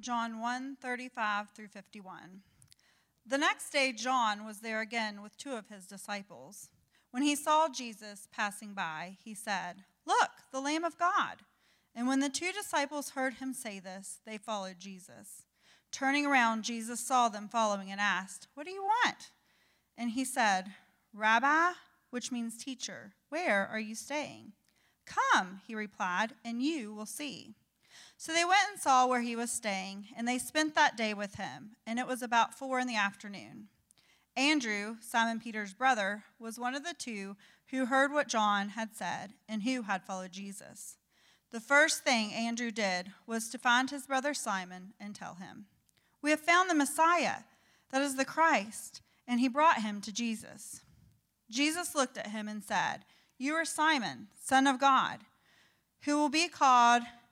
John 1 35 through 51. The next day, John was there again with two of his disciples. When he saw Jesus passing by, he said, Look, the Lamb of God. And when the two disciples heard him say this, they followed Jesus. Turning around, Jesus saw them following and asked, What do you want? And he said, Rabbi, which means teacher, where are you staying? Come, he replied, and you will see. So they went and saw where he was staying, and they spent that day with him, and it was about four in the afternoon. Andrew, Simon Peter's brother, was one of the two who heard what John had said and who had followed Jesus. The first thing Andrew did was to find his brother Simon and tell him, We have found the Messiah, that is the Christ, and he brought him to Jesus. Jesus looked at him and said, You are Simon, son of God, who will be called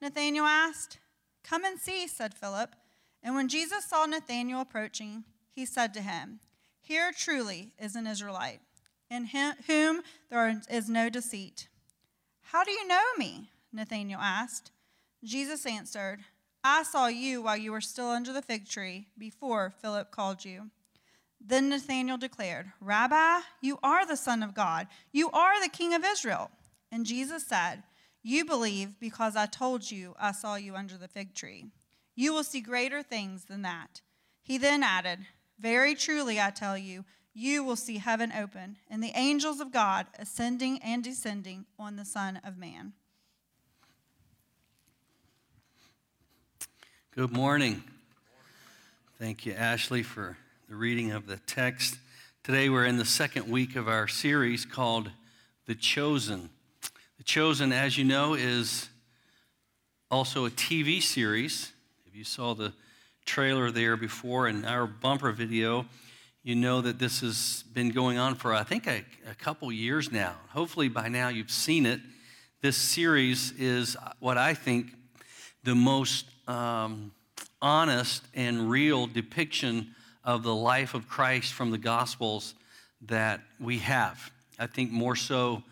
Nathanael asked. Come and see, said Philip. And when Jesus saw Nathanael approaching, he said to him, Here truly is an Israelite, in whom there is no deceit. How do you know me? Nathanael asked. Jesus answered, I saw you while you were still under the fig tree, before Philip called you. Then Nathanael declared, Rabbi, you are the Son of God. You are the King of Israel. And Jesus said, you believe because I told you I saw you under the fig tree. You will see greater things than that. He then added, Very truly, I tell you, you will see heaven open and the angels of God ascending and descending on the Son of Man. Good morning. Thank you, Ashley, for the reading of the text. Today we're in the second week of our series called The Chosen. Chosen, as you know, is also a TV series. If you saw the trailer there before in our bumper video, you know that this has been going on for, I think, a, a couple years now. Hopefully, by now you've seen it. This series is what I think the most um, honest and real depiction of the life of Christ from the Gospels that we have. I think more so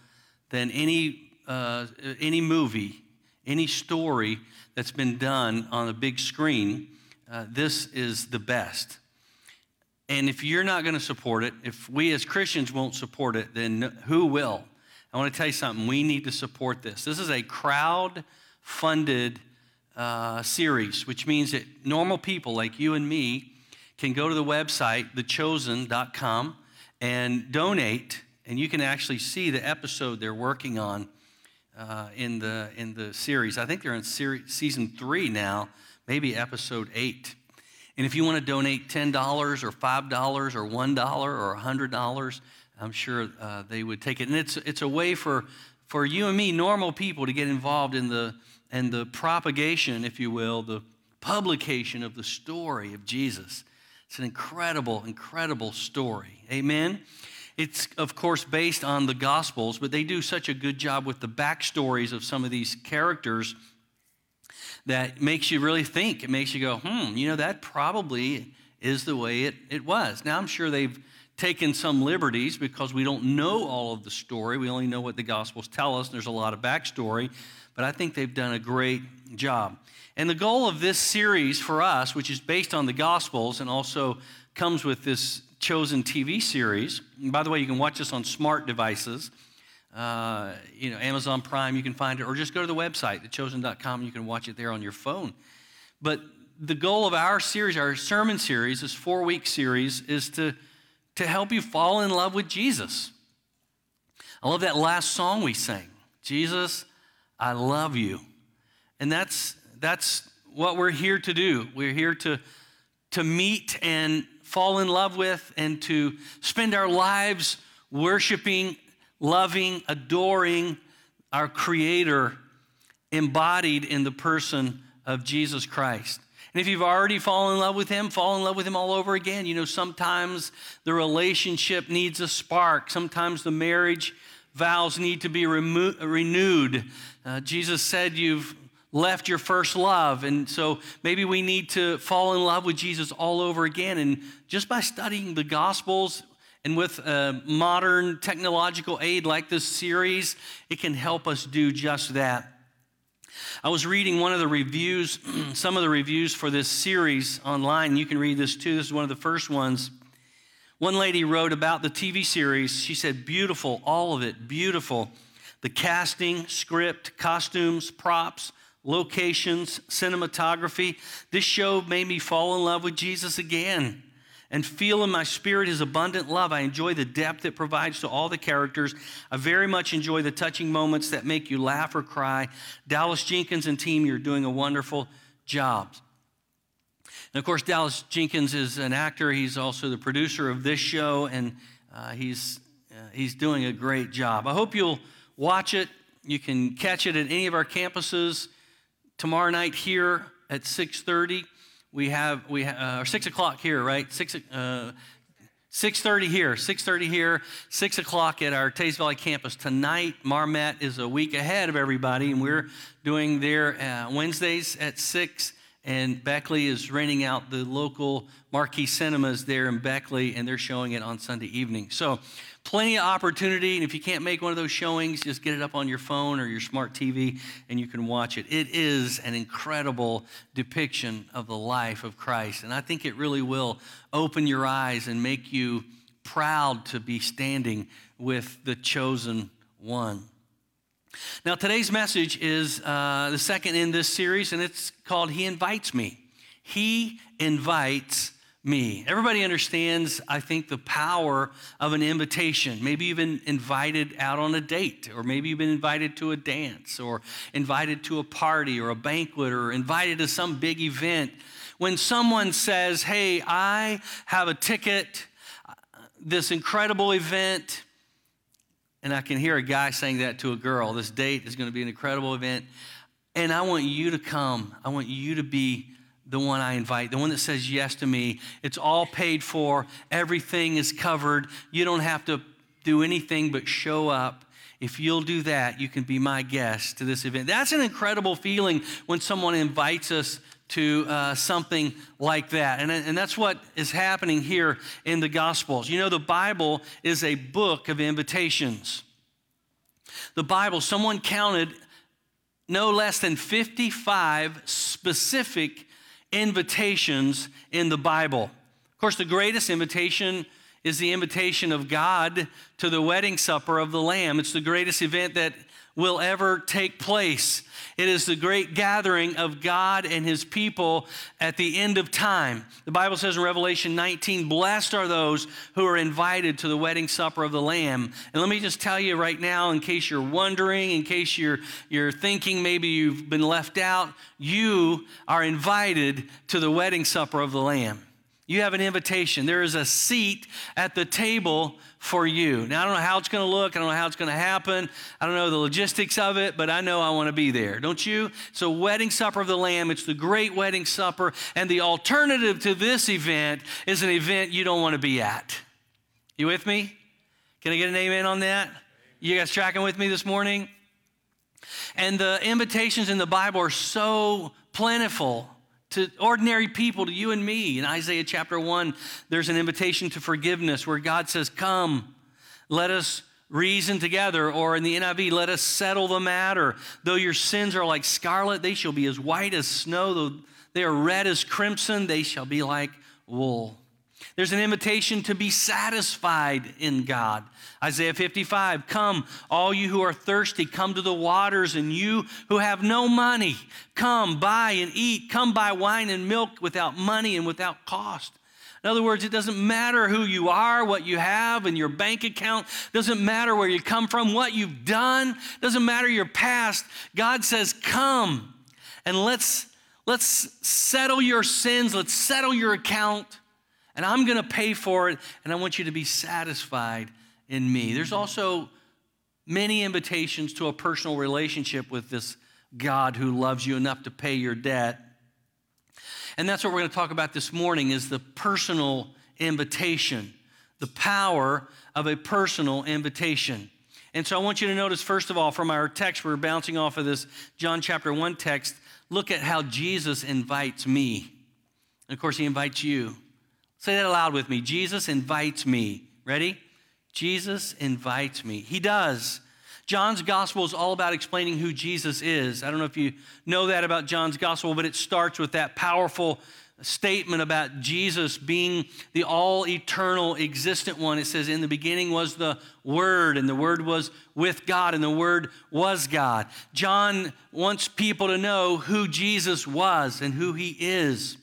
than any uh, any movie, any story that's been done on a big screen, uh, this is the best. And if you're not going to support it, if we as Christians won't support it, then who will? I want to tell you something. We need to support this. This is a crowd funded uh, series, which means that normal people like you and me can go to the website, thechosen.com, and donate, and you can actually see the episode they're working on uh, in, the, in the series. I think they're in season three now, maybe episode eight. And if you want to donate $10 or $5 or $1 or $100, I'm sure uh, they would take it. And it's, it's a way for, for you and me, normal people, to get involved in the, in the propagation, if you will, the publication of the story of Jesus. It's an incredible, incredible story. Amen. It's, of course, based on the Gospels, but they do such a good job with the backstories of some of these characters that makes you really think. It makes you go, hmm, you know, that probably is the way it, it was. Now, I'm sure they've taken some liberties because we don't know all of the story. We only know what the Gospels tell us. and There's a lot of backstory, but I think they've done a great job. And the goal of this series for us, which is based on the Gospels and also comes with this chosen TV series. And by the way, you can watch this on smart devices. Uh, you know, Amazon Prime, you can find it, or just go to the website, thechosen.com, you can watch it there on your phone. But the goal of our series, our sermon series, this four week series, is to, to help you fall in love with Jesus. I love that last song we sang Jesus, I love you. And that's, that's what we're here to do. We're here to, to meet and fall in love with and to spend our lives worshiping, loving, adoring our Creator embodied in the person of Jesus Christ. And if you've already fallen in love with him, fall in love with him all over again. You know, sometimes the relationship needs a spark, sometimes the marriage vows need to be remo- renewed. Uh, Jesus said, You've left your first love. And so maybe we need to fall in love with Jesus all over again. And just by studying the Gospels, and with modern technological aid like this series, it can help us do just that. I was reading one of the reviews, some of the reviews for this series online. You can read this too. This is one of the first ones. One lady wrote about the TV series. She said, Beautiful, all of it, beautiful. The casting, script, costumes, props, locations, cinematography. This show made me fall in love with Jesus again and feel in my spirit his abundant love. I enjoy the depth it provides to all the characters. I very much enjoy the touching moments that make you laugh or cry. Dallas Jenkins and team, you're doing a wonderful job. And of course, Dallas Jenkins is an actor. He's also the producer of this show, and uh, he's, uh, he's doing a great job. I hope you'll watch it. You can catch it at any of our campuses tomorrow night here at 630 we have we uh, or six o'clock here, right? Six uh, six thirty here, six thirty here, six o'clock at our Teays Valley campus tonight. Marmet is a week ahead of everybody, and we're doing their uh, Wednesdays at six. And Beckley is renting out the local marquee cinemas there in Beckley, and they're showing it on Sunday evening. So plenty of opportunity. And if you can't make one of those showings, just get it up on your phone or your smart TV and you can watch it. It is an incredible depiction of the life of Christ. And I think it really will open your eyes and make you proud to be standing with the chosen one. Now, today's message is uh, the second in this series, and it's called He Invites Me. He invites me. Everybody understands, I think, the power of an invitation. Maybe you've been invited out on a date, or maybe you've been invited to a dance, or invited to a party, or a banquet, or invited to some big event. When someone says, Hey, I have a ticket, this incredible event, and I can hear a guy saying that to a girl, this date is going to be an incredible event, and I want you to come, I want you to be the one I invite, the one that says yes to me. It's all paid for, everything is covered. You don't have to do anything but show up. If you'll do that, you can be my guest to this event. That's an incredible feeling when someone invites us to uh, something like that. And, and that's what is happening here in the Gospels. You know, the Bible is a book of invitations. The Bible, someone counted no less than 55 specific invitations in the Bible. Of course, the greatest invitation is the invitation of God to the wedding supper of the Lamb. It's the greatest event that will ever take place. It is the great gathering of God and his people at the end of time. The Bible says in Revelation 19, Blessed are those who are invited to the wedding supper of the Lamb. And let me just tell you right now, in case you're wondering, in case you're, you're thinking maybe you've been left out, you are invited to the wedding supper of the Lamb. You have an invitation. There is a seat at the table for you. Now, I don't know how it's going to look. I don't know how it's going to happen. I don't know the logistics of it, but I know I want to be there. Don't you? So, Wedding Supper of the Lamb, it's the great wedding supper. And the alternative to this event is an event you don't want to be at. You with me? Can I get an amen on that? You guys tracking with me this morning? And the invitations in the Bible are so plentiful to ordinary people, to you and me. In Isaiah chapter 1, there's an invitation to forgiveness where God says, Come, let us reason together. Or in the NIV, let us settle the matter. Though your sins are like scarlet, they shall be as white as snow. Though they are red as crimson, they shall be like wool. There's an invitation to be satisfied in God. Isaiah 55 Come, all you who are thirsty, come to the waters, and you who have no money, come buy and eat. Come buy wine and milk without money and without cost. In other words, it doesn't matter who you are, what you have in your bank account, doesn't matter where you come from, what you've done, doesn't matter your past. God says, Come and let's, let's settle your sins, let's settle your account and I'm going to pay for it, and I want you to be satisfied in me. There's also many invitations to a personal relationship with this God who loves you enough to pay your debt. And that's what we're going to talk about this morning is the personal invitation, the power of a personal invitation. And so I want you to notice, first of all, from our text, we're bouncing off of this John chapter 1 text, look at how Jesus invites me. And of course, he invites you. Say that aloud with me Jesus invites me. Ready? Jesus invites me. He does. John's gospel is all about explaining who Jesus is. I don't know if you know that about John's gospel, but it starts with that powerful statement about Jesus being the all eternal existent one. It says, In the beginning was the Word, and the Word was with God, and the Word was God. John wants people to know who Jesus was and who he is.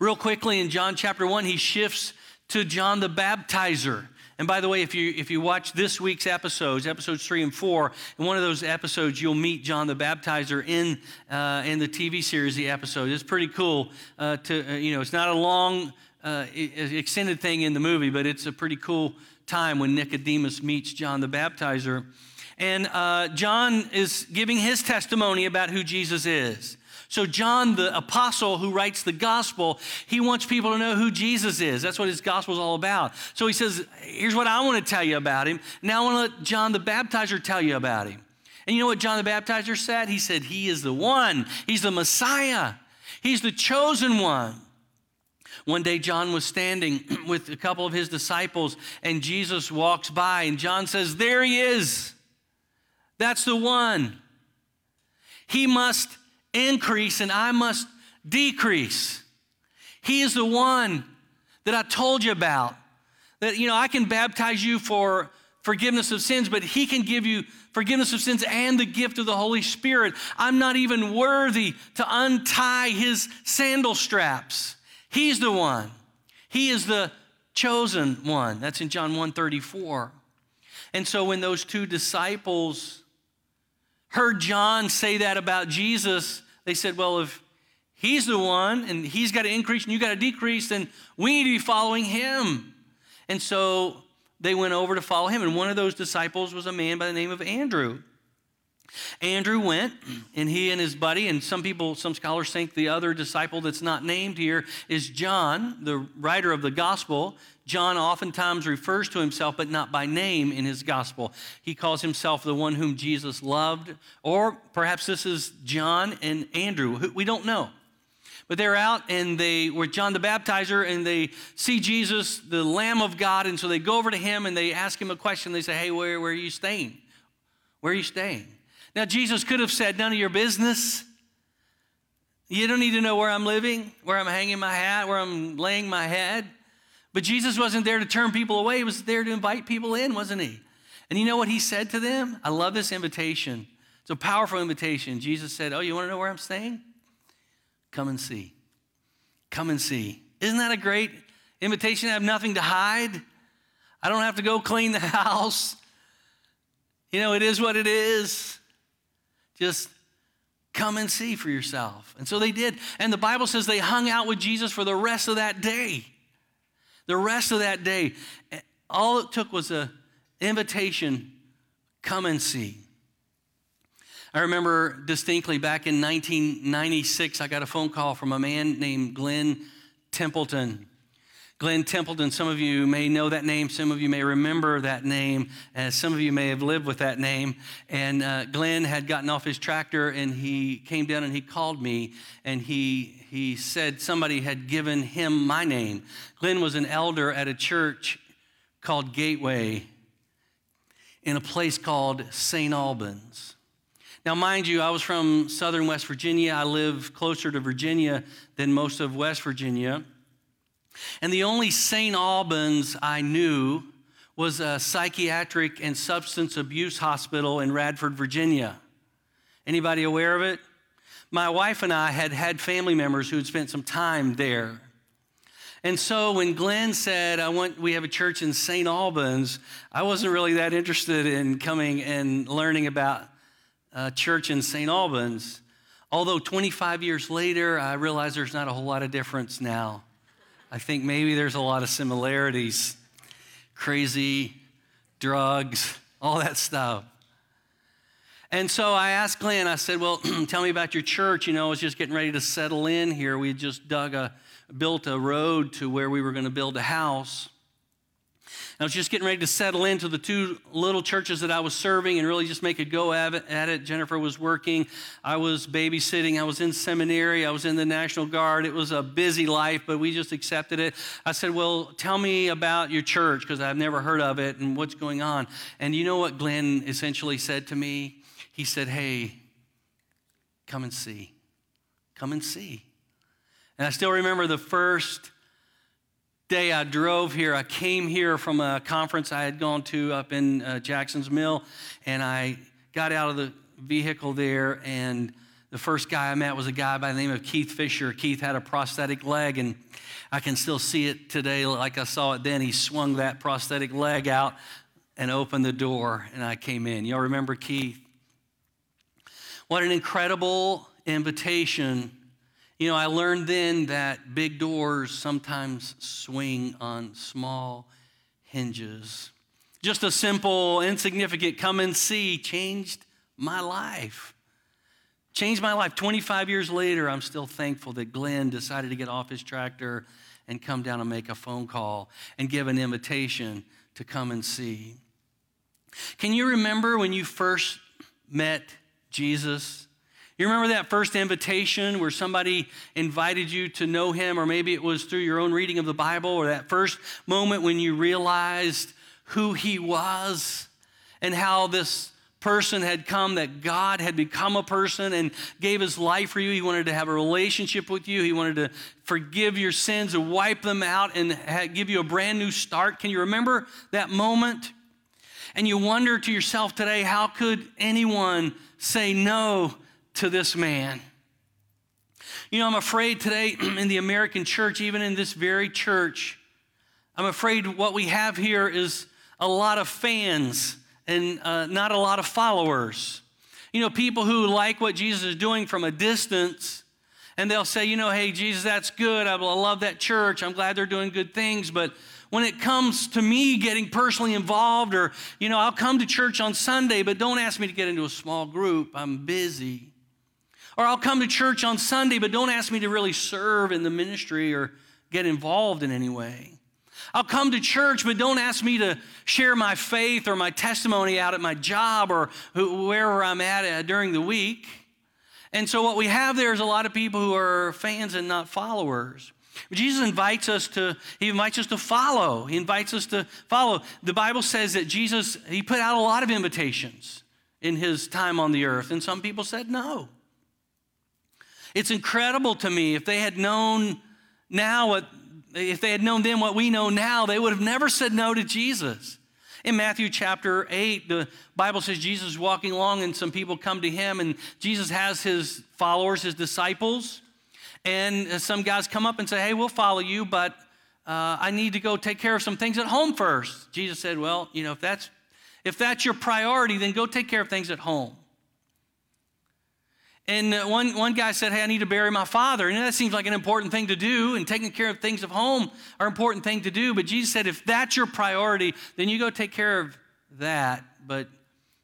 Real quickly in John chapter 1, he shifts to John the Baptizer. And by the way, if you, if you watch this week's episodes, episodes three and four, in one of those episodes, you'll meet John the Baptizer in, uh, in the TV series, the episode. It's pretty cool uh, to, uh, you know, it's not a long, uh, extended thing in the movie, but it's a pretty cool time when Nicodemus meets John the Baptizer. And uh, John is giving his testimony about who Jesus is. So, John, the apostle who writes the gospel, he wants people to know who Jesus is. That's what his gospel is all about. So, he says, Here's what I want to tell you about him. Now, I want to let John the baptizer tell you about him. And you know what John the baptizer said? He said, He is the one, He's the Messiah, He's the chosen one. One day, John was standing with a couple of his disciples, and Jesus walks by, and John says, There he is. That's the one. He must increase and I must decrease. He is the one that I told you about. That, you know, I can baptize you for forgiveness of sins, but He can give you forgiveness of sins and the gift of the Holy Spirit. I'm not even worthy to untie His sandal straps. He's the one. He is the chosen one. That's in John 134. And so when those two disciples heard John say that about Jesus, they said, Well, if he's the one and he's got to increase and you got to decrease, then we need to be following him. And so they went over to follow him. And one of those disciples was a man by the name of Andrew. Andrew went, and he and his buddy, and some people, some scholars think the other disciple that's not named here is John, the writer of the gospel. John oftentimes refers to himself, but not by name in his gospel. He calls himself the one whom Jesus loved, or perhaps this is John and Andrew. We don't know. But they're out and they were John the Baptizer and they see Jesus, the Lamb of God, and so they go over to him and they ask him a question. They say, Hey, where, where are you staying? Where are you staying? Now, Jesus could have said, None of your business. You don't need to know where I'm living, where I'm hanging my hat, where I'm laying my head. But Jesus wasn't there to turn people away, he was there to invite people in, wasn't he? And you know what he said to them? I love this invitation. It's a powerful invitation. Jesus said, Oh, you want to know where I'm staying? Come and see. Come and see. Isn't that a great invitation? I have nothing to hide. I don't have to go clean the house. You know, it is what it is. Just come and see for yourself. And so they did. And the Bible says they hung out with Jesus for the rest of that day. The rest of that day, all it took was an invitation come and see. I remember distinctly back in 1996, I got a phone call from a man named Glenn Templeton. Glenn Templeton, some of you may know that name, some of you may remember that name, and some of you may have lived with that name. And uh, Glenn had gotten off his tractor and he came down and he called me and he, he said somebody had given him my name. Glenn was an elder at a church called Gateway in a place called St. Albans. Now, mind you, I was from southern West Virginia. I live closer to Virginia than most of West Virginia. And the only St. Albans I knew was a psychiatric and substance abuse hospital in Radford, Virginia. Anybody aware of it? My wife and I had had family members who had spent some time there. And so when Glenn said, I want, we have a church in St. Albans, I wasn't really that interested in coming and learning about a church in St. Albans. Although 25 years later, I realize there's not a whole lot of difference now. I think maybe there's a lot of similarities crazy, drugs, all that stuff. And so I asked Glenn, I said, Well, tell me about your church. You know, I was just getting ready to settle in here. We had just dug a, built a road to where we were going to build a house. I was just getting ready to settle into the two little churches that I was serving and really just make a go at it. Jennifer was working. I was babysitting. I was in seminary. I was in the National Guard. It was a busy life, but we just accepted it. I said, Well, tell me about your church because I've never heard of it and what's going on. And you know what Glenn essentially said to me? He said, Hey, come and see. Come and see. And I still remember the first day I drove here, I came here from a conference I had gone to up in uh, Jackson's Mill, and I got out of the vehicle there, and the first guy I met was a guy by the name of Keith Fisher. Keith had a prosthetic leg, and I can still see it today like I saw it then. He swung that prosthetic leg out and opened the door, and I came in. Y'all remember Keith? What an incredible invitation you know, I learned then that big doors sometimes swing on small hinges. Just a simple, insignificant come and see changed my life. Changed my life. 25 years later, I'm still thankful that Glenn decided to get off his tractor and come down and make a phone call and give an invitation to come and see. Can you remember when you first met Jesus? You remember that first invitation where somebody invited you to know him, or maybe it was through your own reading of the Bible, or that first moment when you realized who he was and how this person had come, that God had become a person and gave his life for you. He wanted to have a relationship with you. He wanted to forgive your sins and wipe them out and give you a brand new start. Can you remember that moment? And you wonder to yourself today, how could anyone say no to this man. You know, I'm afraid today in the American church, even in this very church, I'm afraid what we have here is a lot of fans and uh, not a lot of followers. You know, people who like what Jesus is doing from a distance, and they'll say, you know, hey, Jesus, that's good. I love that church. I'm glad they're doing good things. But when it comes to me getting personally involved, or, you know, I'll come to church on Sunday, but don't ask me to get into a small group. I'm busy. Or I'll come to church on Sunday, but don't ask me to really serve in the ministry or get involved in any way. I'll come to church, but don't ask me to share my faith or my testimony out at my job or wherever I'm at uh, during the week. And so, what we have there is a lot of people who are fans and not followers. Jesus invites us to, he invites us to follow. He invites us to follow. The Bible says that Jesus, he put out a lot of invitations in his time on the earth, and some people said no. It's incredible to me if they had known now what, if they had known then what we know now, they would have never said no to Jesus. In Matthew chapter 8, the Bible says Jesus is walking along and some people come to him, and Jesus has his followers, his disciples. And some guys come up and say, Hey, we'll follow you, but uh, I need to go take care of some things at home first. Jesus said, Well, you know, if that's, if that's your priority, then go take care of things at home. And uh, one, one guy said, Hey, I need to bury my father. And that seems like an important thing to do, and taking care of things of home are an important thing to do. But Jesus said, If that's your priority, then you go take care of that. But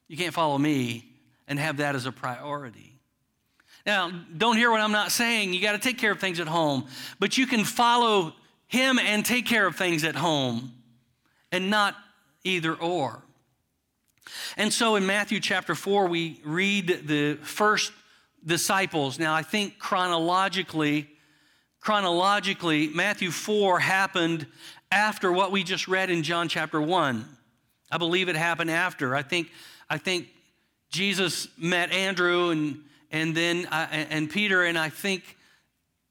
you can't follow me and have that as a priority. Now, don't hear what I'm not saying. You got to take care of things at home, but you can follow him and take care of things at home and not either or. And so in Matthew chapter 4, we read the first disciples. Now, I think chronologically, chronologically, Matthew 4 happened after what we just read in John chapter 1. I believe it happened after. I think, I think Jesus met Andrew and, and then and Peter, and I think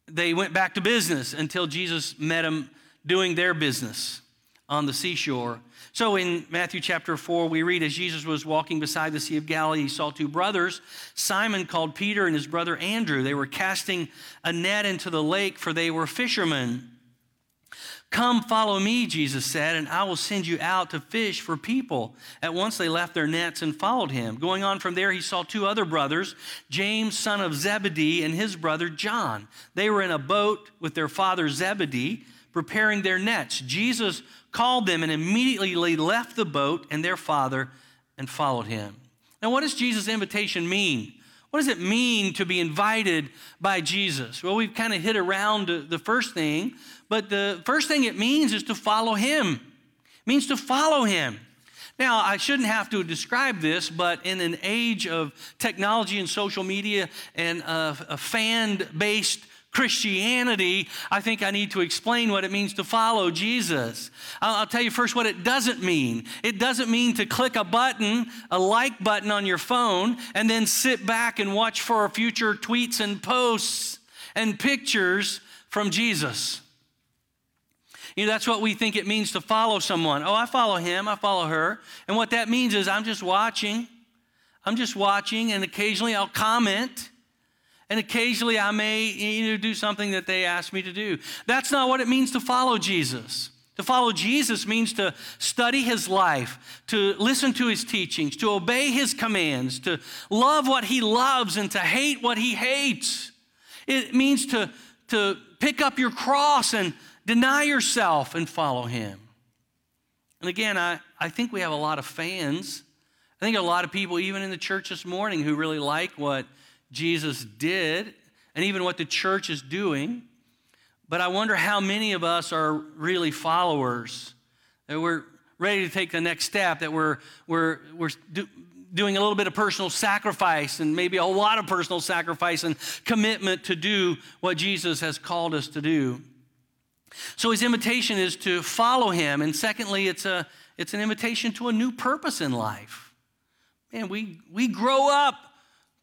they went back to business until Jesus met them doing their business on the seashore. So in Matthew chapter 4, we read as Jesus was walking beside the Sea of Galilee, he saw two brothers, Simon called Peter and his brother Andrew. They were casting a net into the lake, for they were fishermen. Come, follow me, Jesus said, and I will send you out to fish for people. At once they left their nets and followed him. Going on from there, he saw two other brothers, James, son of Zebedee, and his brother John. They were in a boat with their father Zebedee, preparing their nets. Jesus called them, and immediately left the boat and their father and followed him. Now, what does Jesus' invitation mean? What does it mean to be invited by Jesus? Well, we've kind of hit around the first thing, but the first thing it means is to follow him. It means to follow him. Now, I shouldn't have to describe this, but in an age of technology and social media and a, a fan based Christianity, I think I need to explain what it means to follow Jesus. I'll, I'll, tell you first what it doesn't mean. It doesn't mean to click a button, a like button on your phone, and then sit back and watch for future tweets and posts and pictures from Jesus. You know, that's what we think it means to follow someone. Oh, I follow him, I follow her. And what that means is I'm just watching. I'm just watching, and occasionally I'll comment and occasionally I may you know, do something that they ask me to do. That's not what it means to follow Jesus. To follow Jesus means to study his life, to listen to his teachings, to obey his commands, to love what he loves and to hate what he hates. It means to, to pick up your cross and deny yourself and follow him. And again, I, I think we have a lot of fans. I think a lot of people, even in the church this morning, who really like what Jesus did and even what the church is doing. But I wonder how many of us are really followers, that we're ready to take the next step, that we're, we're, we're do, doing a little bit of personal sacrifice and maybe a lot of personal sacrifice and commitment to do what Jesus has called us to do. So his invitation is to follow him. And secondly, it's, a, it's an invitation to a new purpose in life. Man, we, we grow up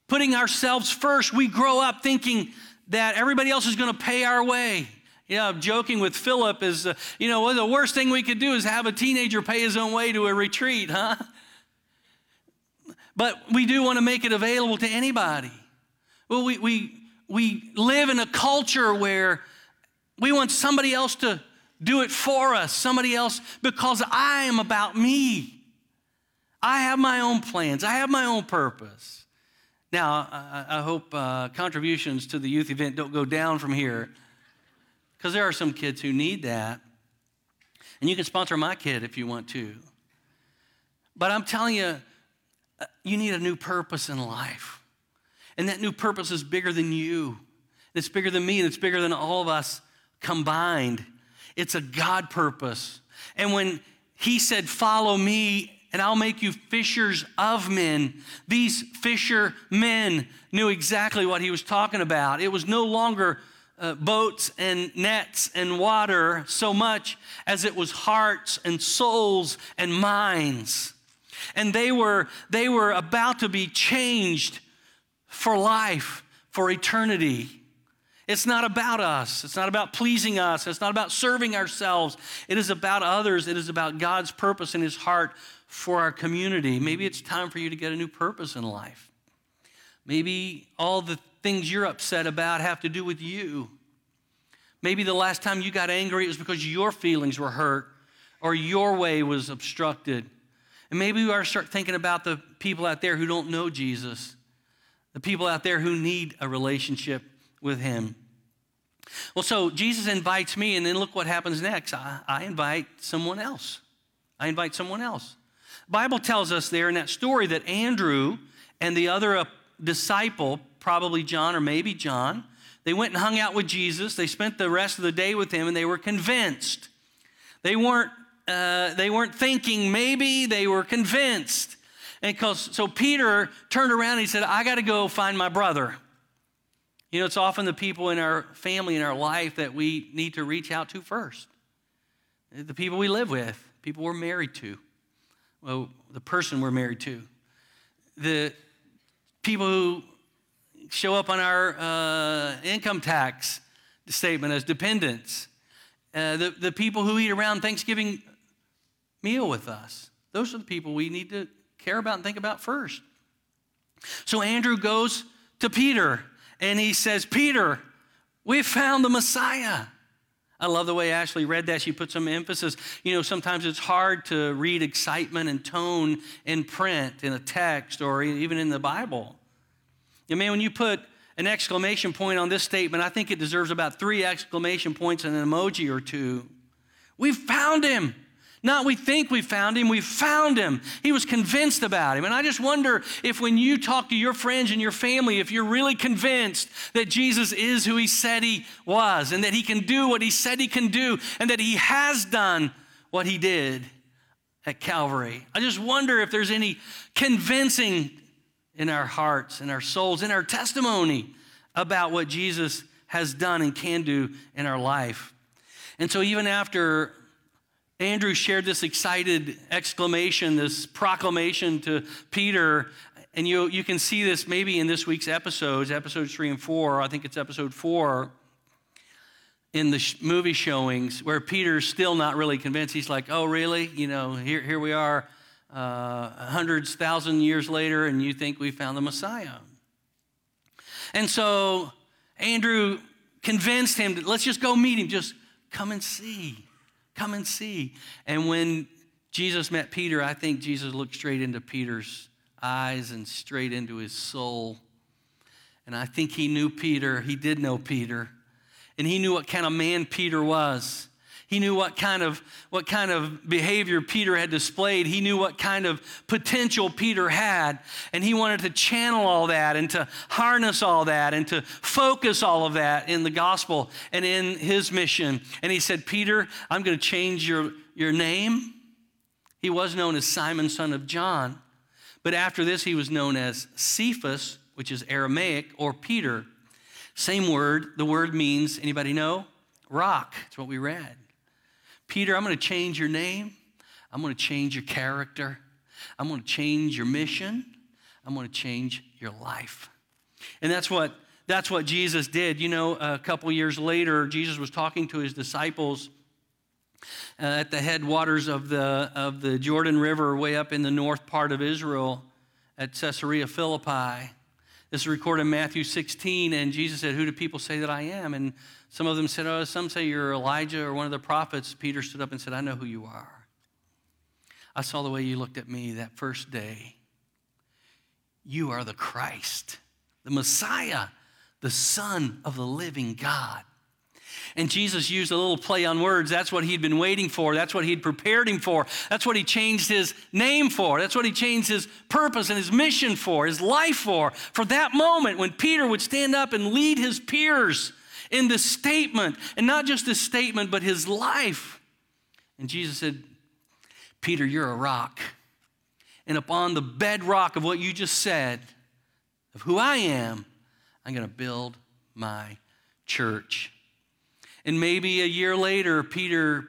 putting ourselves first, we grow up thinking that everybody else is going to pay our way. Yeah, I'm joking with Philip is, uh, you know, the worst thing we could do is have a teenager pay his own way to a retreat, huh? But we do want to make it available to anybody. Well, we, we, we live in a culture where we want somebody else to do it for us, somebody else, because I am about me. I have my own plans, I have my own purpose. Now, I, I hope uh, contributions to the youth event don't go down from here because there are some kids who need that. And you can sponsor my kid if you want to. But I'm telling you, uh, you need a new purpose in life. And that new purpose is bigger than you. It's bigger than me, and it's bigger than all of us combined. It's a God purpose. And when He said, Follow me, and I'll make you fishers of men. These fisher men knew exactly what he was talking about. It was no longer uh, boats and nets and water so much as it was hearts and souls and minds. And they were, they were about to be changed for life, for eternity. It's not about us. It's not about pleasing us. It's not about serving ourselves. It is about others. It is about God's purpose in His heart for our community. Maybe it's time for you to get a new purpose in life. Maybe all the things you're upset about have to do with you. Maybe the last time you got angry it was because your feelings were hurt or your way was obstructed. And maybe we ought to start thinking about the people out there who don't know Jesus, the people out there who need a relationship with Him. Well, so Jesus invites me, and then look what happens next. I, I invite someone else. I invite someone else. Bible tells us there in that story that Andrew and the other uh, disciple, probably John or maybe John, they went and hung out with Jesus. They spent the rest of the day with him and they were convinced. They weren't, uh, they weren't thinking maybe, they were convinced. And cause, so Peter turned around and he said, I got to go find my brother. You know, it's often the people in our family, in our life, that we need to reach out to first. The people we live with, people we're married to well, the person we're married to, the people who show up on our uh, income tax statement as dependents, uh, the, the people who eat around Thanksgiving meal with us. Those are the people we need to care about and think about first. So Andrew goes to Peter and he says, Peter, we found the Messiah. I love the way Ashley read that. She put some emphasis. You know, sometimes it's hard to read excitement and tone in print, in a text, or even in the Bible. And man, when you put an exclamation point on this statement, I think it deserves about three exclamation points and an emoji or two. We found him. Not we think we found him, we found him. He was convinced about him. And I just wonder if when you talk to your friends and your family, if you're really convinced that Jesus is who he said he was and that he can do what he said he can do and that he has done what he did at Calvary. I just wonder if there's any convincing in our hearts, in our souls, in our testimony about what Jesus has done and can do in our life. And so, even after Andrew shared this excited exclamation, this proclamation to Peter. And you, you can see this maybe in this week's episodes, episodes three and four. I think it's episode four in the sh- movie showings where Peter's still not really convinced. He's like, oh, really? You know, here, here we are uh, hundreds, thousand years later, and you think we found the Messiah. And so Andrew convinced him, to, let's just go meet him, just come and see. Come and see. And when Jesus met Peter, I think Jesus looked straight into Peter's eyes and straight into his soul. And I think he knew Peter. He did know Peter. And he knew what kind of man Peter was. He knew what kind of what kind of behavior Peter had displayed. He knew what kind of potential Peter had, and he wanted to channel all that and to harness all that and to focus all of that in the gospel and in his mission. And he said, "Peter, I'm going to change your your name." He was known as Simon son of John, but after this he was known as Cephas, which is Aramaic or Peter. Same word, the word means anybody know? Rock. That's what we read. Peter, I'm going to change your name. I'm going to change your character. I'm going to change your mission. I'm going to change your life. And that's what that's what Jesus did. You know, a couple years later, Jesus was talking to his disciples uh, at the headwaters of the of the Jordan River, way up in the north part of Israel, at Caesarea Philippi. This is recorded in Matthew 16, and Jesus said, "Who do people say that I am?" And some of them said, Oh, some say you're Elijah or one of the prophets. Peter stood up and said, I know who you are. I saw the way you looked at me that first day. You are the Christ, the Messiah, the Son of the living God. And Jesus used a little play on words. That's what he'd been waiting for. That's what he'd prepared him for. That's what he changed his name for. That's what he changed his purpose and his mission for, his life for. For that moment when Peter would stand up and lead his peers in this statement, and not just this statement, but his life. And Jesus said, Peter, you're a rock. And upon the bedrock of what you just said, of who I am, I'm going to build my church. And maybe a year later, Peter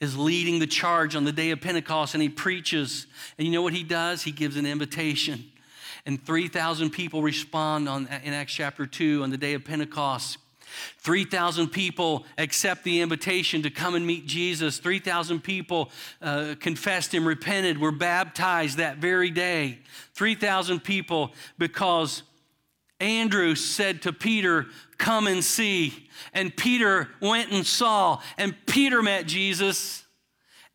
is leading the charge on the day of Pentecost and he preaches. And you know what he does? He gives an invitation. And 3,000 people respond on, in Acts chapter 2 on the day of Pentecost. 3,000 people accept the invitation to come and meet Jesus. 3,000 people uh, confessed and repented, were baptized that very day. 3,000 people because Andrew said to Peter, Come and see. And Peter went and saw, and Peter met Jesus.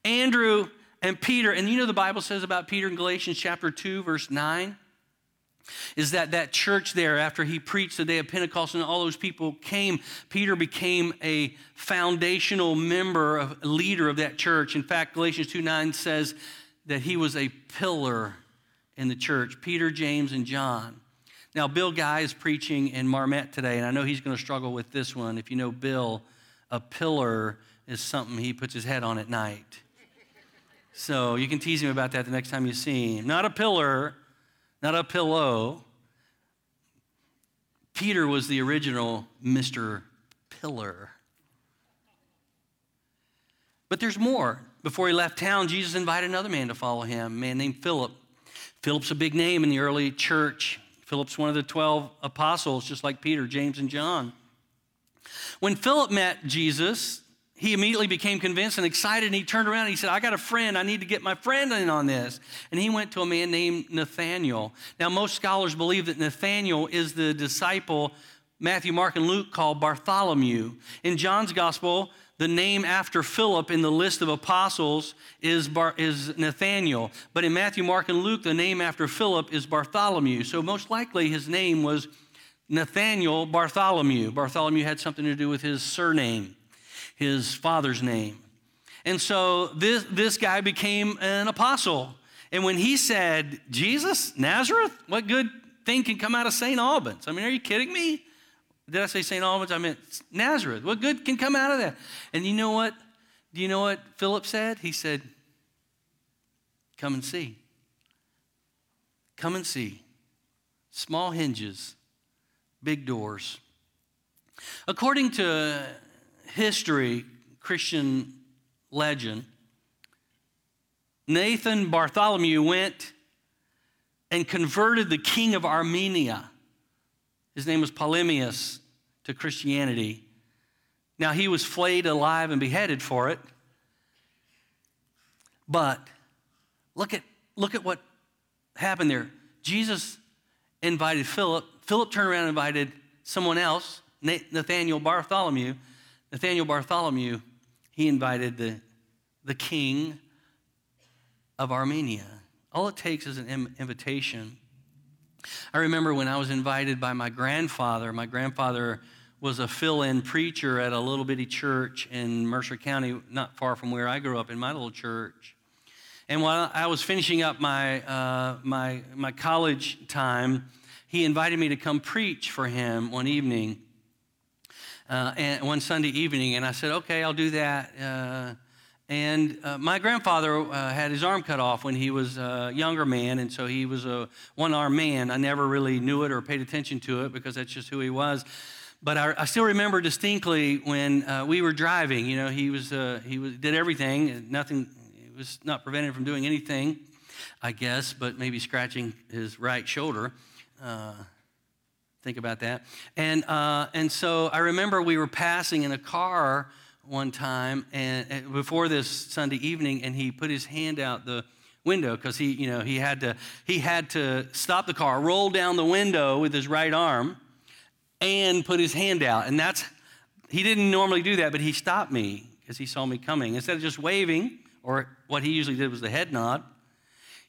Andrew and Peter, and you know the Bible says about Peter in Galatians chapter 2, verse 9? Is that that church there, after he preached the day of Pentecost and all those people came, Peter became a foundational member, of, a leader of that church. In fact, Galatians 2 9 says that he was a pillar in the church Peter, James, and John. Now, Bill Guy is preaching in Marmet today, and I know he's going to struggle with this one. If you know Bill, a pillar is something he puts his head on at night. So you can tease him about that the next time you see him. Not a pillar, not a pillow. Peter was the original Mr. Pillar. But there's more. Before he left town, Jesus invited another man to follow him, a man named Philip. Philip's a big name in the early church. Philip's one of the 12 apostles, just like Peter, James, and John. When Philip met Jesus, he immediately became convinced and excited and he turned around and he said i got a friend. I need to get my friend in on this. And he went to a man named nathaniel. Now most scholars believe that nathaniel is the disciple matthew mark and luke called bartholomew. In john's gospel the name after philip in the list of apostles is, Bar, is nathaniel. But in matthew mark and luke the name after philip is bartholomew. So most likely his name was nathaniel bartholomew. Bartholomew had something to do with his surname his father's name. And so this, this guy became an apostle. And when he said, Jesus, Nazareth, what good thing can come out of St. Albans? I mean, are you kidding me? Did I say St. Albans? I meant Nazareth. What good can come out of that? And you know what? Do you know what Philip said? He said, Come and see. Come and see. Small hinges, big doors. According to history, Christian legend, Nathan Bartholomew went and converted the king of Armenia. His name was Ptolemaios to Christianity. Now, he was flayed alive and beheaded for it. But look at, look at what happened there. Jesus invited Philip. Philip turned around and invited someone else, Nathaniel Bartholomew. Nathaniel Bartholomew, he invited the, the king of Armenia. All it takes is an invitation. I remember when I was invited by my grandfather. My grandfather was a fill in preacher at a little bitty church in Mercer County, not far from where I grew up in my little church. And while I was finishing up my, uh, my, my college time, he invited me to come preach for him one evening, uh, and one Sunday evening. And I said, okay, I'll do that. Uh, and uh, my grandfather uh, had his arm cut off when he was a younger man, and so he was a one armed man. I never really knew it or paid attention to it because that's just who he was. But I, I still remember distinctly when uh, we were driving. You know, he was uh, he was, did everything. Nothing he was not prevented from doing anything, I guess, but maybe scratching his right shoulder. Think about that. And uh, and so I remember we were passing in a car one time and, and before this Sunday evening, and he put his hand out the window because he, you know, he had to he had to stop the car, roll down the window with his right arm, and put his hand out. And that's he didn't normally do that, but he stopped me because he saw me coming. Instead of just waving, or what he usually did was the head nod,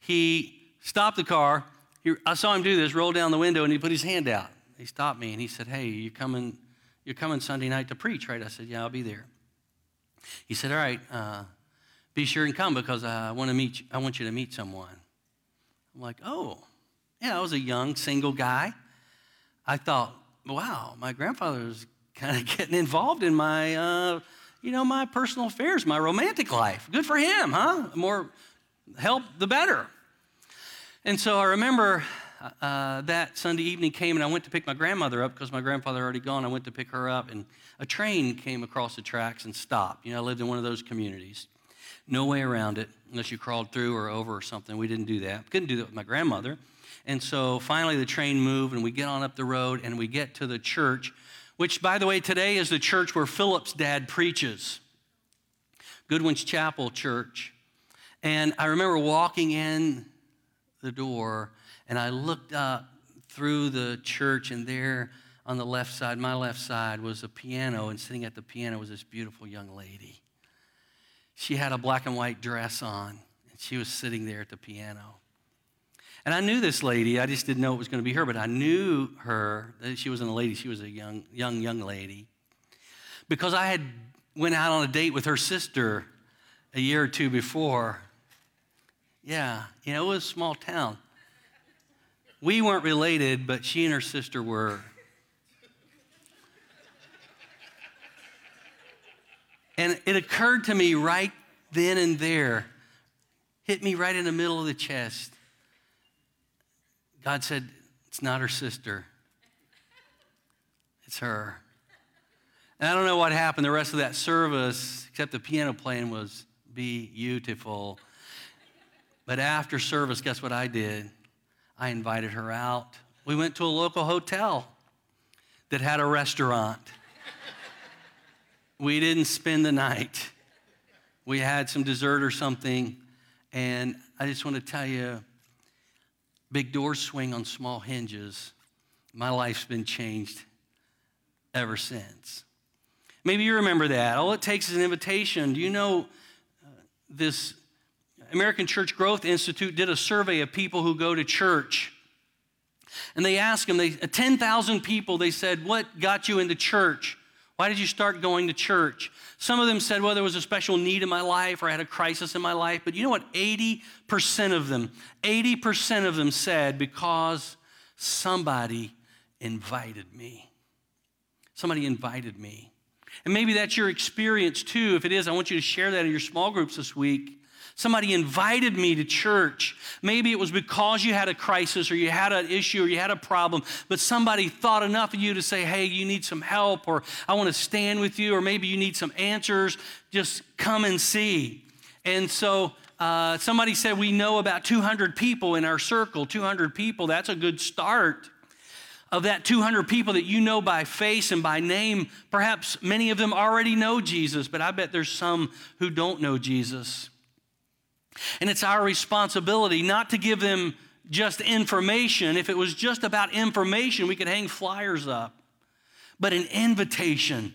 he stopped the car. He, I saw him do this, roll down the window, and he put his hand out. He stopped me and he said, "Hey, you coming? You're coming Sunday night to preach, right?" I said, "Yeah, I'll be there." He said, All right, uh, be sure and come because I want to meet you, I want you to meet someone. I'm like, Oh, yeah, I was a young single guy. I thought, wow, my grandfather kind of getting involved in my, uh, you know, my personal affairs, my romantic life. Good for him, huh? The more help, the better. And so I remember uh, that Sunday evening came and I went to pick my grandmother up because my grandfather had already gone. I went to pick her up and a train came across the tracks and stopped. You know, I lived in one of those communities. No way around it unless you crawled through or over or something. We didn't do that. Couldn't do that with my grandmother. And so finally the train moved and we get on up the road and we get to the church, which, by the way, today is the church where Philip's dad preaches Goodwin's Chapel Church. And I remember walking in the door and I looked up through the church, and there on the left side, my left side, was a piano, and sitting at the piano was this beautiful young lady. She had a black and white dress on, and she was sitting there at the piano. And I knew this lady. I just didn't know it was going to be her, but I knew her. Uh, she wasn't a lady. She was a young, young, young lady. Because I had went out on a date with her sister a year or two before. Yeah, you know, it was a small town. We weren't related, but she and her sister were. And it occurred to me right then and there, hit me right in the middle of the chest. God said, It's not her sister, it's her. And I don't know what happened the rest of that service, except the piano playing was beautiful. But after service, guess what I did? I invited her out. We went to a local hotel that had a restaurant. we didn't spend the night. We had some dessert or something. And I just want to tell you big doors swing on small hinges. My life's been changed ever since. Maybe you remember that. All it takes is an invitation. Do you know uh, this American Church Growth Institute did a survey of people who go to church. And they asked them, they, uh, 10,000 people, they said, What got you into church? Why did you start going to church? Some of them said, well, there was a special need in my life or I had a crisis in my life. But you know what? 80% of them, 80% of them said, because somebody invited me. Somebody invited me. And maybe that's your experience too. If it is, I want you to share that in your small groups this week. Somebody invited me to church. Maybe it was because you had a crisis or you had an issue or you had a problem, but somebody thought enough of you to say, hey, you need some help or I want to stand with you or maybe you need some answers. Just come and see. And so uh, somebody said, we know about 200 people in our circle. 200 people, that's a good start of that 200 people that you know by face and by name, perhaps many of them already know Jesus, but I bet there's some who don't know Jesus. And it's our responsibility not to give them just information. If it was just about information, we could hang flyers up. But an invitation,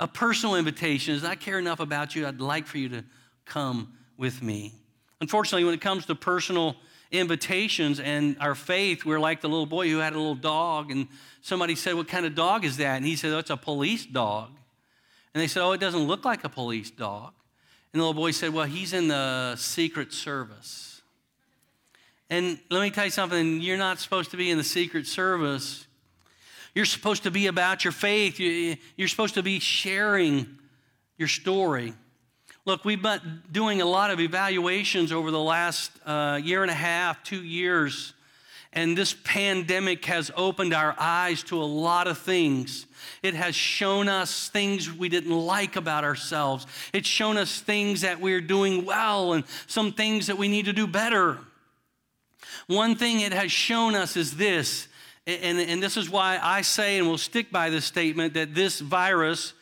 a personal invitation is I care enough about you, I'd like for you to come with me. Unfortunately, when it comes to personal invitations and our faith, we're like the little boy who had a little dog, and somebody said, What kind of dog is that? And he said, Oh, a police dog. And they said, Oh, it doesn't look like a police dog. And the little boy said, Well, he's in the Secret Service. And let me tell you something you're not supposed to be in the Secret Service. You're supposed to be about your faith, you're supposed to be sharing your story. Look, we've been doing a lot of evaluations over the last uh, year and a half, two years, and this pandemic has opened our eyes to a lot of things. It has shown us things we didn't like about ourselves. It's shown us things that we're doing well and some things that we need to do better. One thing it has shown us is this, and, and this is why I say and will stick by this statement that this virus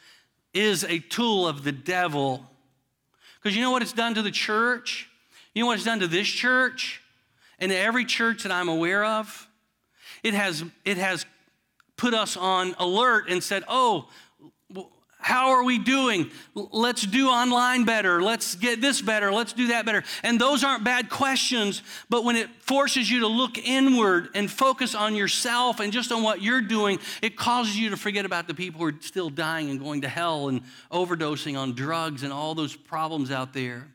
is a tool of the devil. Because you know what it's done to the church? You know what it's done to this church? And every church that I'm aware of, it has, it has put us on alert and said, oh, how are we doing? Let's do online better. Let's get this better. Let's do that better. And those aren't bad questions, but when it forces you to look inward and focus on yourself and just on what you're doing, it causes you to forget about the people who are still dying and going to hell and overdosing on drugs and all those problems out there.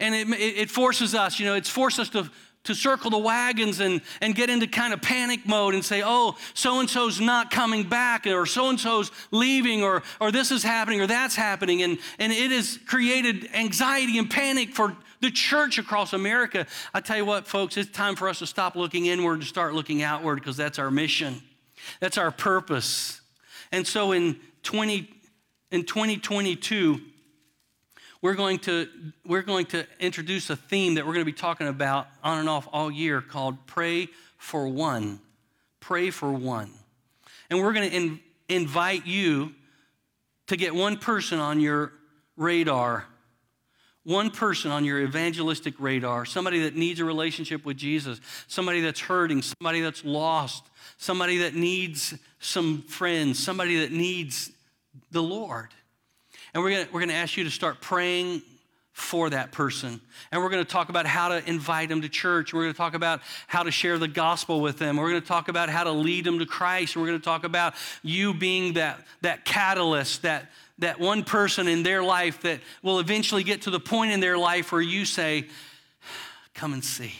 And it, it forces us, you know, it's forced us to to circle the wagons and, and get into kind of panic mode and say, oh, so and so's not coming back, or so and so's leaving, or, or this is happening, or that's happening. And, and it has created anxiety and panic for the church across America. I tell you what, folks, it's time for us to stop looking inward and start looking outward because that's our mission, that's our purpose. And so in, 20, in 2022, we're going to we're going to introduce a theme that we're going to be talking about on and off all year called pray for one. Pray for one. And we're going to in, invite you to get one person on your radar one person on your evangelistic radar somebody that needs a relationship with jesus somebody that's hurting somebody that's lost somebody that needs some friends somebody that needs the lord and we're gonna, we're to ask you to start praying for that person. And we're going to talk about how to invite them to church. We're going to talk about how to share the gospel with them. We're going to talk about how to lead them to Christ. We're going to talk about you being that, that catalyst, that, that one person in their life that will eventually get to the point in their life where you say, Come and see.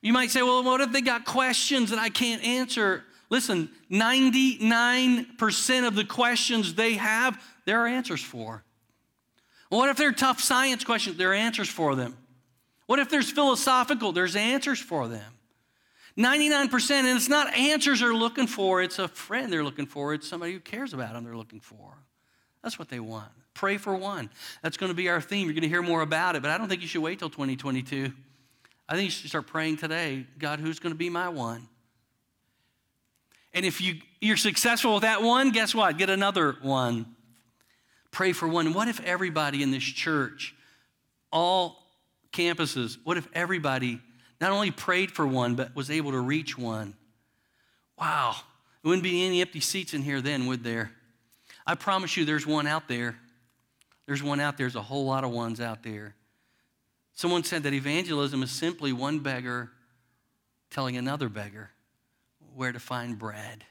You might say, Well, what if they got questions that I can't answer? Listen, 99% of the questions they have, there are answers for. What if they're tough science questions? There are answers for them. What if there's philosophical? There's answers for them. 99%, and it's not answers they're looking for, it's a friend they're looking for, it's somebody who cares about them they're looking for. That's what they want. Pray for one. That's going to be our theme. You're going to hear more about it, but I don't think you should wait till 2022. I think you should start praying today God, who's going to be my one? And if you, you're successful with that one, guess what? Get another one. Pray for one. What if everybody in this church, all campuses, what if everybody not only prayed for one, but was able to reach one? Wow. There wouldn't be any empty seats in here then, would there? I promise you there's one out there. There's one out there. There's a whole lot of ones out there. Someone said that evangelism is simply one beggar telling another beggar where to find bread.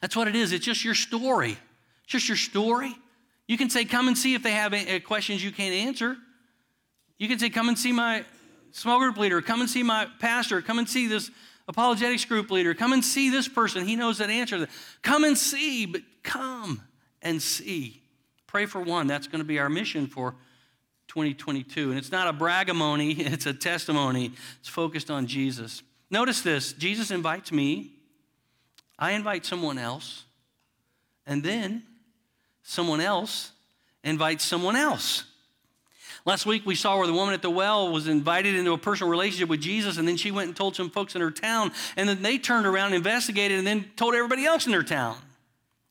That's what it is. It's just your story. It's Just your story. You can say, Come and see if they have questions you can't answer. You can say, Come and see my small group leader. Come and see my pastor. Come and see this apologetics group leader. Come and see this person. He knows that answer. Come and see, but come and see. Pray for one. That's going to be our mission for 2022. And it's not a bragamony, it's a testimony. It's focused on Jesus. Notice this Jesus invites me, I invite someone else, and then someone else invites someone else. Last week we saw where the woman at the well was invited into a personal relationship with Jesus, and then she went and told some folks in her town, and then they turned around, investigated, and then told everybody else in their town.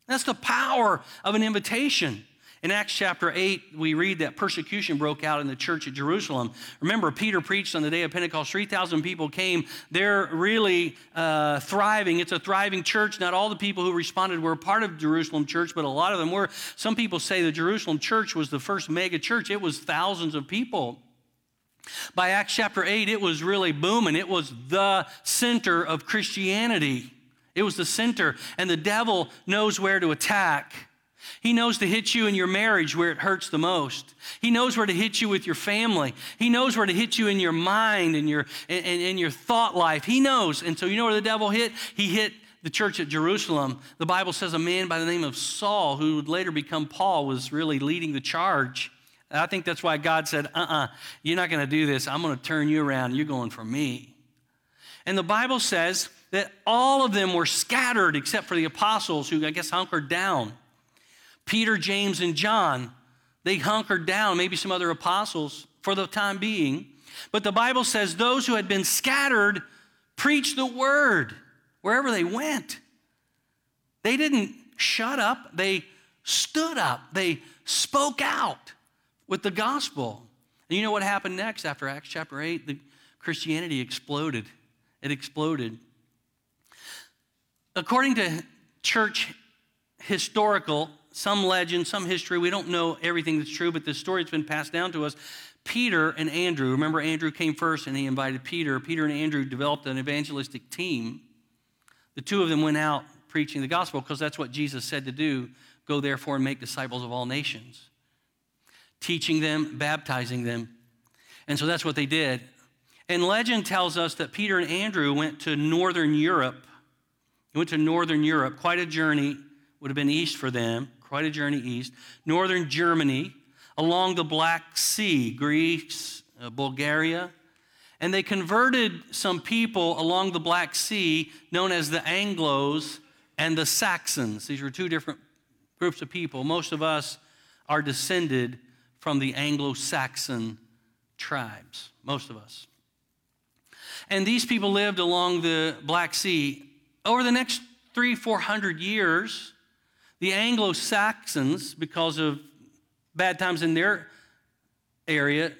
That's the power of an invitation. In Acts chapter 8, we read that persecution broke out in the church at Jerusalem. Remember, Peter preached on the day of Pentecost. 3,000 people came. They're really uh, thriving. It's a thriving church. Not all the people who responded were part of Jerusalem church, but a lot of them were. Some people say the Jerusalem church was the first mega church, it was thousands of people. By Acts chapter 8, it was really booming. It was the center of Christianity. It was the center, and the devil knows where to attack. He knows to hit you in your marriage where it hurts the most. He knows where to hit you with your family. He knows where to hit you in your mind and your in, in your thought life. He knows. And so you know where the devil hit? He hit the church at Jerusalem. The Bible says a man by the name of Saul, who would later become Paul, was really leading the charge. I think that's why God said, uh uh-uh, uh, you are not going to do this. I'm going to turn you around. You're going for me. And the Bible says that all of them were scattered except for the apostles who, I guess, hunkered down. Peter, James, and John, they hunkered down, maybe some other apostles for the time being. But the Bible says those who had been scattered preached the word wherever they went. They didn't shut up, they stood up, they spoke out with the gospel. And you know what happened next after Acts chapter 8? The Christianity exploded. It exploded. According to church historical some legend, some history. We don't know everything that's true, but this story that's been passed down to us. Peter and Andrew, remember Andrew came first and he invited Peter. Peter and Andrew developed an evangelistic team. The two of them went out preaching the gospel because that's what Jesus said to do go therefore and make disciples of all nations, teaching them, baptizing them. And so that's what they did. And legend tells us that Peter and Andrew went to northern Europe. They went to northern Europe, quite a journey, would have been east for them quite a journey east, northern Germany, along the Black Sea, Greece, uh, Bulgaria. And they converted some people along the Black Sea known as the Anglos and the Saxons. These were two different groups of people. Most of us are descended from the Anglo Saxon tribes, most of us. And these people lived along the Black Sea. Over the next three, four hundred years, the Anglo Saxons, because of bad times in their area,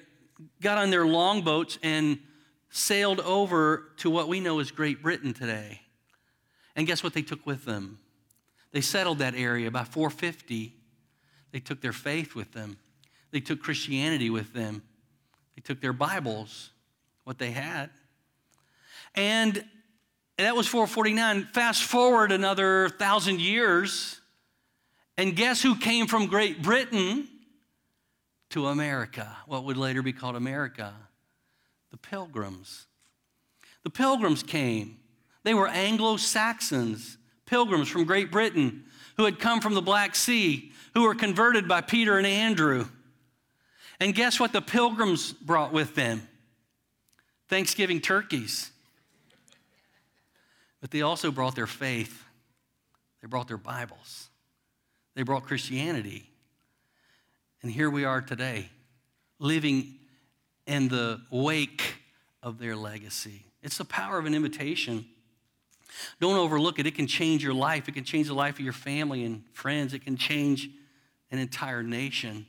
got on their longboats and sailed over to what we know as Great Britain today. And guess what they took with them? They settled that area by 450. They took their faith with them, they took Christianity with them, they took their Bibles, what they had. And that was 449. Fast forward another thousand years and guess who came from Great Britain to America, what would later be called America? The Pilgrims. The Pilgrims came. They were Anglo Saxons, pilgrims from Great Britain who had come from the Black Sea, who were converted by Peter and Andrew. And guess what the Pilgrims brought with them? Thanksgiving turkeys. But they also brought their faith, they brought their Bibles. They brought Christianity. And here we are today, living in the wake of their legacy. It's the power of an invitation. Don't overlook it. It can change your life, it can change the life of your family and friends, it can change an entire nation.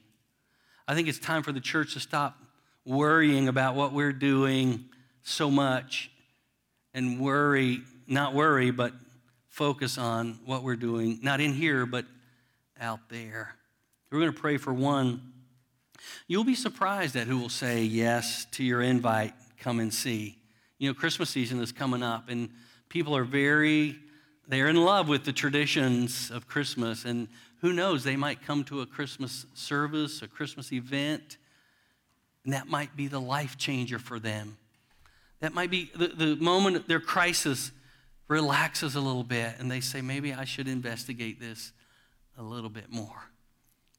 I think it's time for the church to stop worrying about what we're doing so much and worry, not worry, but focus on what we're doing, not in here, but out there. We're going to pray for one. You'll be surprised at who will say yes to your invite, come and see. You know, Christmas season is coming up, and people are very they're in love with the traditions of Christmas. And who knows, they might come to a Christmas service, a Christmas event, and that might be the life changer for them. That might be the, the moment their crisis relaxes a little bit and they say, maybe I should investigate this a little bit more.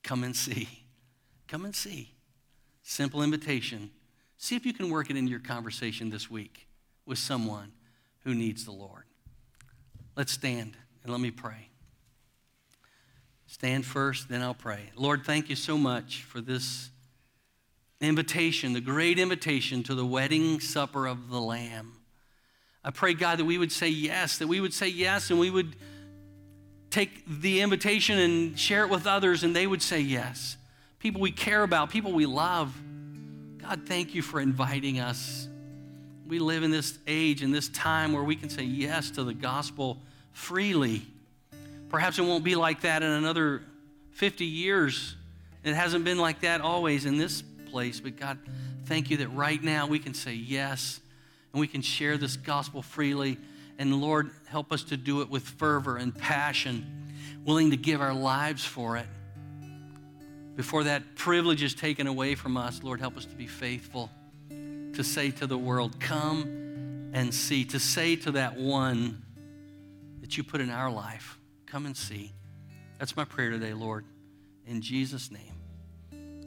Come and see. Come and see. Simple invitation. See if you can work it into your conversation this week with someone who needs the Lord. Let's stand and let me pray. Stand first, then I'll pray. Lord, thank you so much for this invitation, the great invitation to the wedding supper of the Lamb. I pray, God, that we would say yes, that we would say yes, and we would take the invitation and share it with others, and they would say yes. People we care about, people we love. God, thank you for inviting us. We live in this age, in this time where we can say yes to the gospel freely. Perhaps it won't be like that in another 50 years. It hasn't been like that always in this place, but God, thank you that right now we can say yes and we can share this gospel freely. And Lord, help us to do it with fervor and passion, willing to give our lives for it. Before that privilege is taken away from us, Lord, help us to be faithful, to say to the world, Come and see, to say to that one that you put in our life, Come and see. That's my prayer today, Lord. In Jesus' name.